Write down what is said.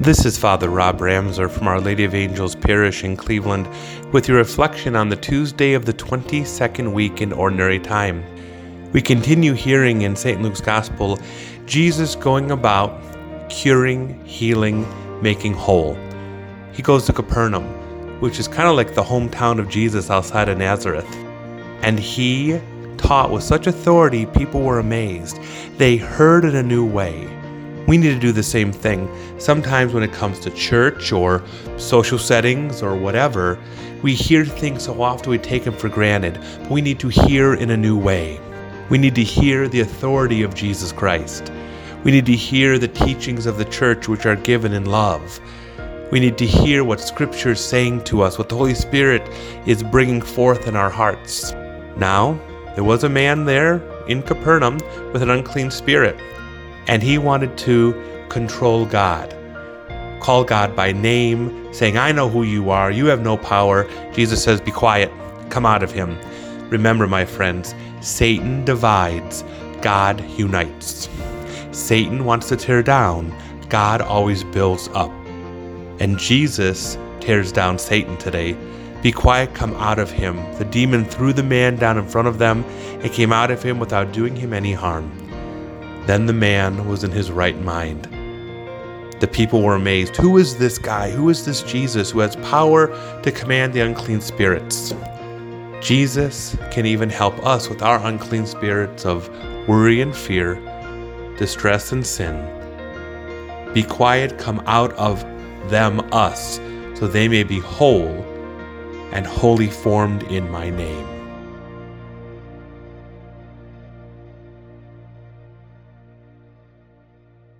This is Father Rob Ramser from Our Lady of Angels Parish in Cleveland with your reflection on the Tuesday of the 22nd week in Ordinary Time. We continue hearing in St. Luke's Gospel Jesus going about curing, healing, making whole. He goes to Capernaum, which is kind of like the hometown of Jesus outside of Nazareth. And he taught with such authority, people were amazed. They heard in a new way. We need to do the same thing. Sometimes, when it comes to church or social settings or whatever, we hear things so often we take them for granted, but we need to hear in a new way. We need to hear the authority of Jesus Christ. We need to hear the teachings of the church which are given in love. We need to hear what Scripture is saying to us, what the Holy Spirit is bringing forth in our hearts. Now, there was a man there in Capernaum with an unclean spirit and he wanted to control God. Call God by name, saying, I know who you are, you have no power. Jesus says, Be quiet, come out of him. Remember, my friends, Satan divides, God unites. Satan wants to tear down, God always builds up. And Jesus tears down Satan today. Be quiet, come out of him. The demon threw the man down in front of them and came out of him without doing him any harm. Then the man was in his right mind. The people were amazed. Who is this guy? Who is this Jesus who has power to command the unclean spirits? Jesus can even help us with our unclean spirits of worry and fear, distress and sin. Be quiet, come out of them, us, so they may be whole and wholly formed in my name.